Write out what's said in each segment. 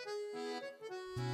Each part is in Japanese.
Música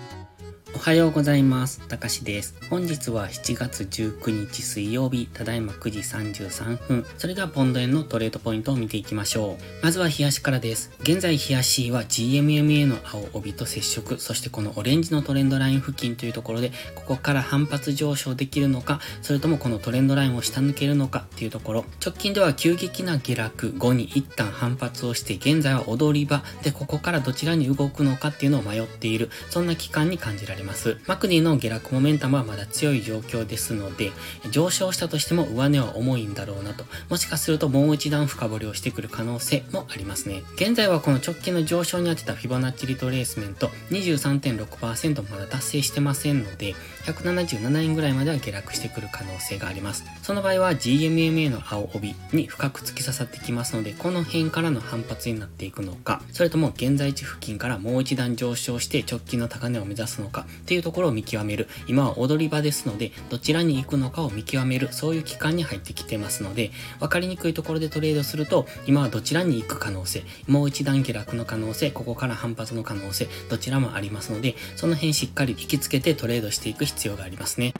おはようございます。たかしです。本日は7月19日水曜日、ただいま9時33分。それではポンド円のトレードポイントを見ていきましょう。まずは冷やしからです。現在冷やしは GMMA の青帯と接触、そしてこのオレンジのトレンドライン付近というところで、ここから反発上昇できるのか、それともこのトレンドラインを下抜けるのかっていうところ。直近では急激な下落後に一旦反発をして、現在は踊り場で、ここからどちらに動くのかっていうのを迷っている、そんな期間に感じられます。マクディの下落モメンタムはまだ強い状況ですので、上昇したとしても上値は重いんだろうなと、もしかするともう一段深掘りをしてくる可能性もありますね。現在はこの直近の上昇に当てたフィボナッチリトレースメント23.6%まだ達成してませんので、177円ぐらいまでは下落してくる可能性があります。その場合は GMMA の青帯に深く突き刺さってきますので、この辺からの反発になっていくのか、それとも現在地付近からもう一段上昇して直近の高値を目指すのかっていうところを見極める。今は踊り場ですので、どちらに行くのかを見極める、そういう期間に入ってきてますので、分かりにくいところでトレードすると、今はどちらに行く可能性、もう一段下落の可能性、ここから反発の可能性、どちらもありますので、その辺しっかり引きつけてトレードしていく必要がありますね。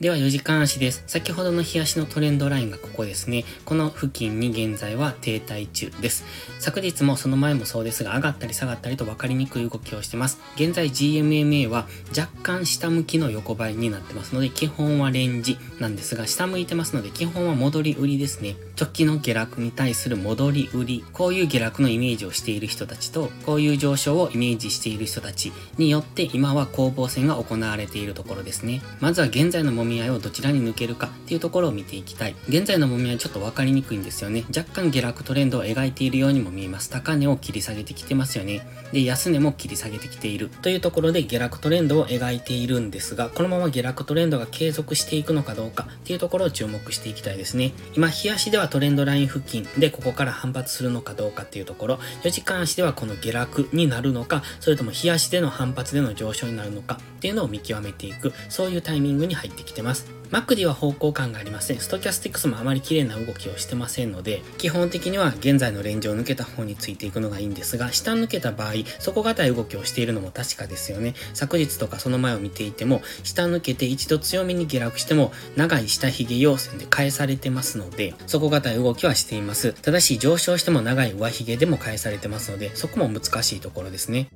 では4時間足です。先ほどの日足のトレンドラインがここですね。この付近に現在は停滞中です。昨日もその前もそうですが上がったり下がったりと分かりにくい動きをしてます。現在 GMMA は若干下向きの横ばいになってますので基本はレンジなんですが下向いてますので基本は戻り売りですね。直近の下落に対する戻り売り。こういう下落のイメージをしている人たちとこういう上昇をイメージしている人たちによって今は攻防戦が行われているところですね。まずは現在のもみ合いをどちらに抜けるかっていうところを見ていきたい。現在のもみ合いちょっと分かりにくいんですよね。若干下落トレンドを描いているようにも見えます。高値を切り下げてきてますよね。で、安値も切り下げてきている。というところで下落トレンドを描いているんですが、このまま下落トレンドが継続していくのかどうかっていうところを注目していきたいですね。今、日足ではトレンドライン付近でここから反発するのかどうかっていうところ、4時間足ではこの下落になるのか、それとも日足での反発での上昇になるのかっていうのを見極めていく、そういうタイミングに入ってきてます。マクディは方向感がありません。ストキャスティックスもあまり綺麗な動きをしてませんので、基本的には現在のレンジを抜けた方についていくのがいいんですが、下抜けた場合、底堅い動きをしているのも確かですよね。昨日とかその前を見ていても、下抜けて一度強めに下落しても、長い下髭陽線で返されてますので、底堅い動きはしています。ただし上昇しても長い上髭でも返されてますので、そこも難しいところですね。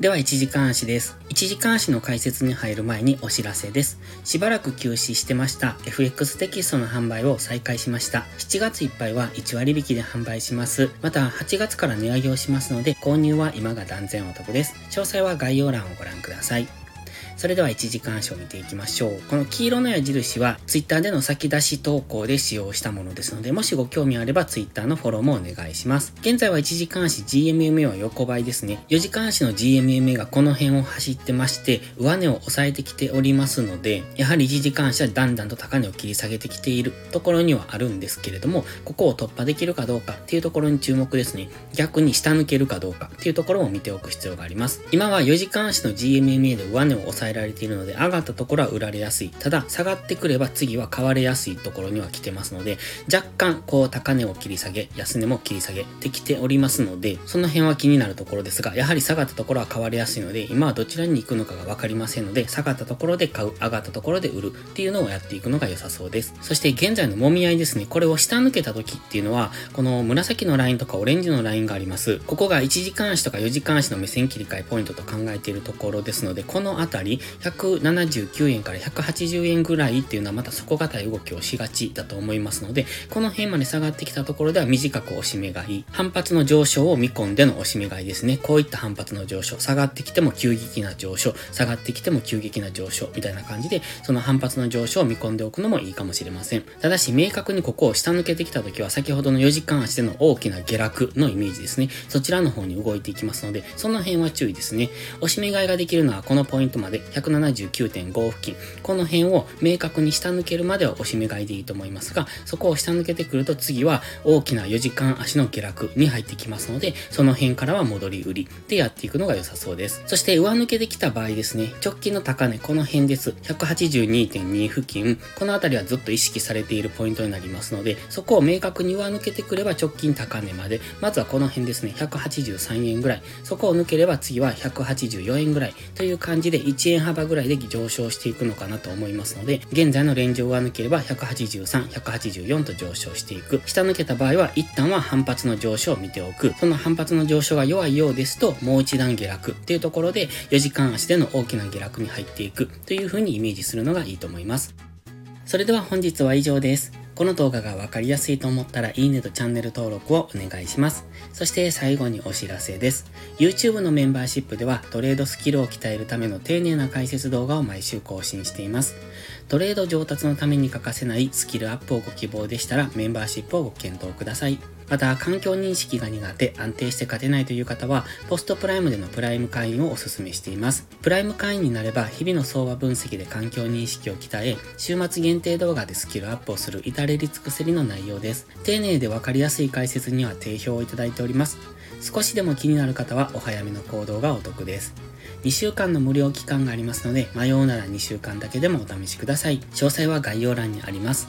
では1時間足です。1時間足の解説に入る前にお知らせです。しばらく休止してました FX テキストの販売を再開しました。7月いっぱいは1割引きで販売します。また8月から値上げをしますので購入は今が断然お得です。詳細は概要欄をご覧ください。それでは1時間足を見ていきましょう。この黄色の矢印は Twitter での先出し投稿で使用したものですので、もしご興味あれば Twitter のフォローもお願いします。現在は1時間足 GMMA は横ばいですね。4時間足の GMMA がこの辺を走ってまして、上値を抑えてきておりますので、やはり1時間足はだんだんと高値を切り下げてきているところにはあるんですけれども、ここを突破できるかどうかっていうところに注目ですね。逆に下抜けるかどうかっていうところを見ておく必要があります。今は4時間足の GMMA で上値を抑えられているので、上がったところは売られやすい。ただ、下がってくれば次は買われやすいところには来てますので、若干、こう、高値を切り下げ、安値も切り下げてきておりますので、その辺は気になるところですが、やはり下がったところは買われやすいので、今はどちらに行くのかがわかりませんので、下がったところで買う、上がったところで売るっていうのをやっていくのが良さそうです。そして現在のもみ合いですね。これを下抜けた時っていうのは、この紫のラインとかオレンジのラインがあります。ここが1時間足とか4時間足の目線切り替えポイントと考えているところですので、このあたり、179円から180円ぐらいっていうのはまた底堅い動きをしがちだと思いますので、この辺まで下がってきたところでは短く押し目買い、反発の上昇を見込んでの押し目買いですね。こういった反発の上昇、下がってきても急激な上昇、下がってきても急激な上昇みたいな感じで、その反発の上昇を見込んでおくのもいいかもしれません。ただし、明確にここを下抜けてきた時は、先ほどの4時間足での大きな下落のイメージですね。そちらの方に動いていきますので、その辺は注意ですね。押し目買いができるのはこのポイントまでまで179.5付近、この辺を明確に下抜けるまでは押し目買いでいいと思いますが、そこを下抜けてくると次は大きな4時間足の下落に入ってきますので、その辺からは戻り売り。でやっていくのが良さそうです。そして上抜けできた場合ですね、直近の高値、この辺です。182.2付近、この辺りはずっと意識されているポイントになりますので、そこを明確に上抜けてくれば直近高値まで、まずはこの辺ですね、183円ぐらい、そこを抜ければ次は184円ぐらい。という感じで1円幅ぐらいで上昇していくのかなと思いますので、現在のレンジを上抜ければ183、184と上昇していく。下抜けた場合は一旦は反発の上昇を見ておく。その反発の上昇が弱いようですと、もう一段下落っていうところで4時間足での大きな下落に入っていくという風にイメージするのがいいと思います。それでは本日は以上です。この動画がわかりやすいと思ったらいいねとチャンネル登録をお願いします。そして最後にお知らせです。YouTube のメンバーシップではトレードスキルを鍛えるための丁寧な解説動画を毎週更新しています。トレード上達のために欠かせないスキルアップをご希望でしたらメンバーシップをご検討ください。また、環境認識が苦手、安定して勝てないという方は、ポストプライムでのプライム会員をお勧めしています。プライム会員になれば、日々の相場分析で環境認識を鍛え、週末限定動画でスキルアップをする至れり尽くせりの内容です。丁寧でわかりやすい解説には定評をいただいております。少しでも気になる方はお早めの行動がお得です。2週間の無料期間がありますので、迷うなら2週間だけでもお試しください。詳細は概要欄にあります。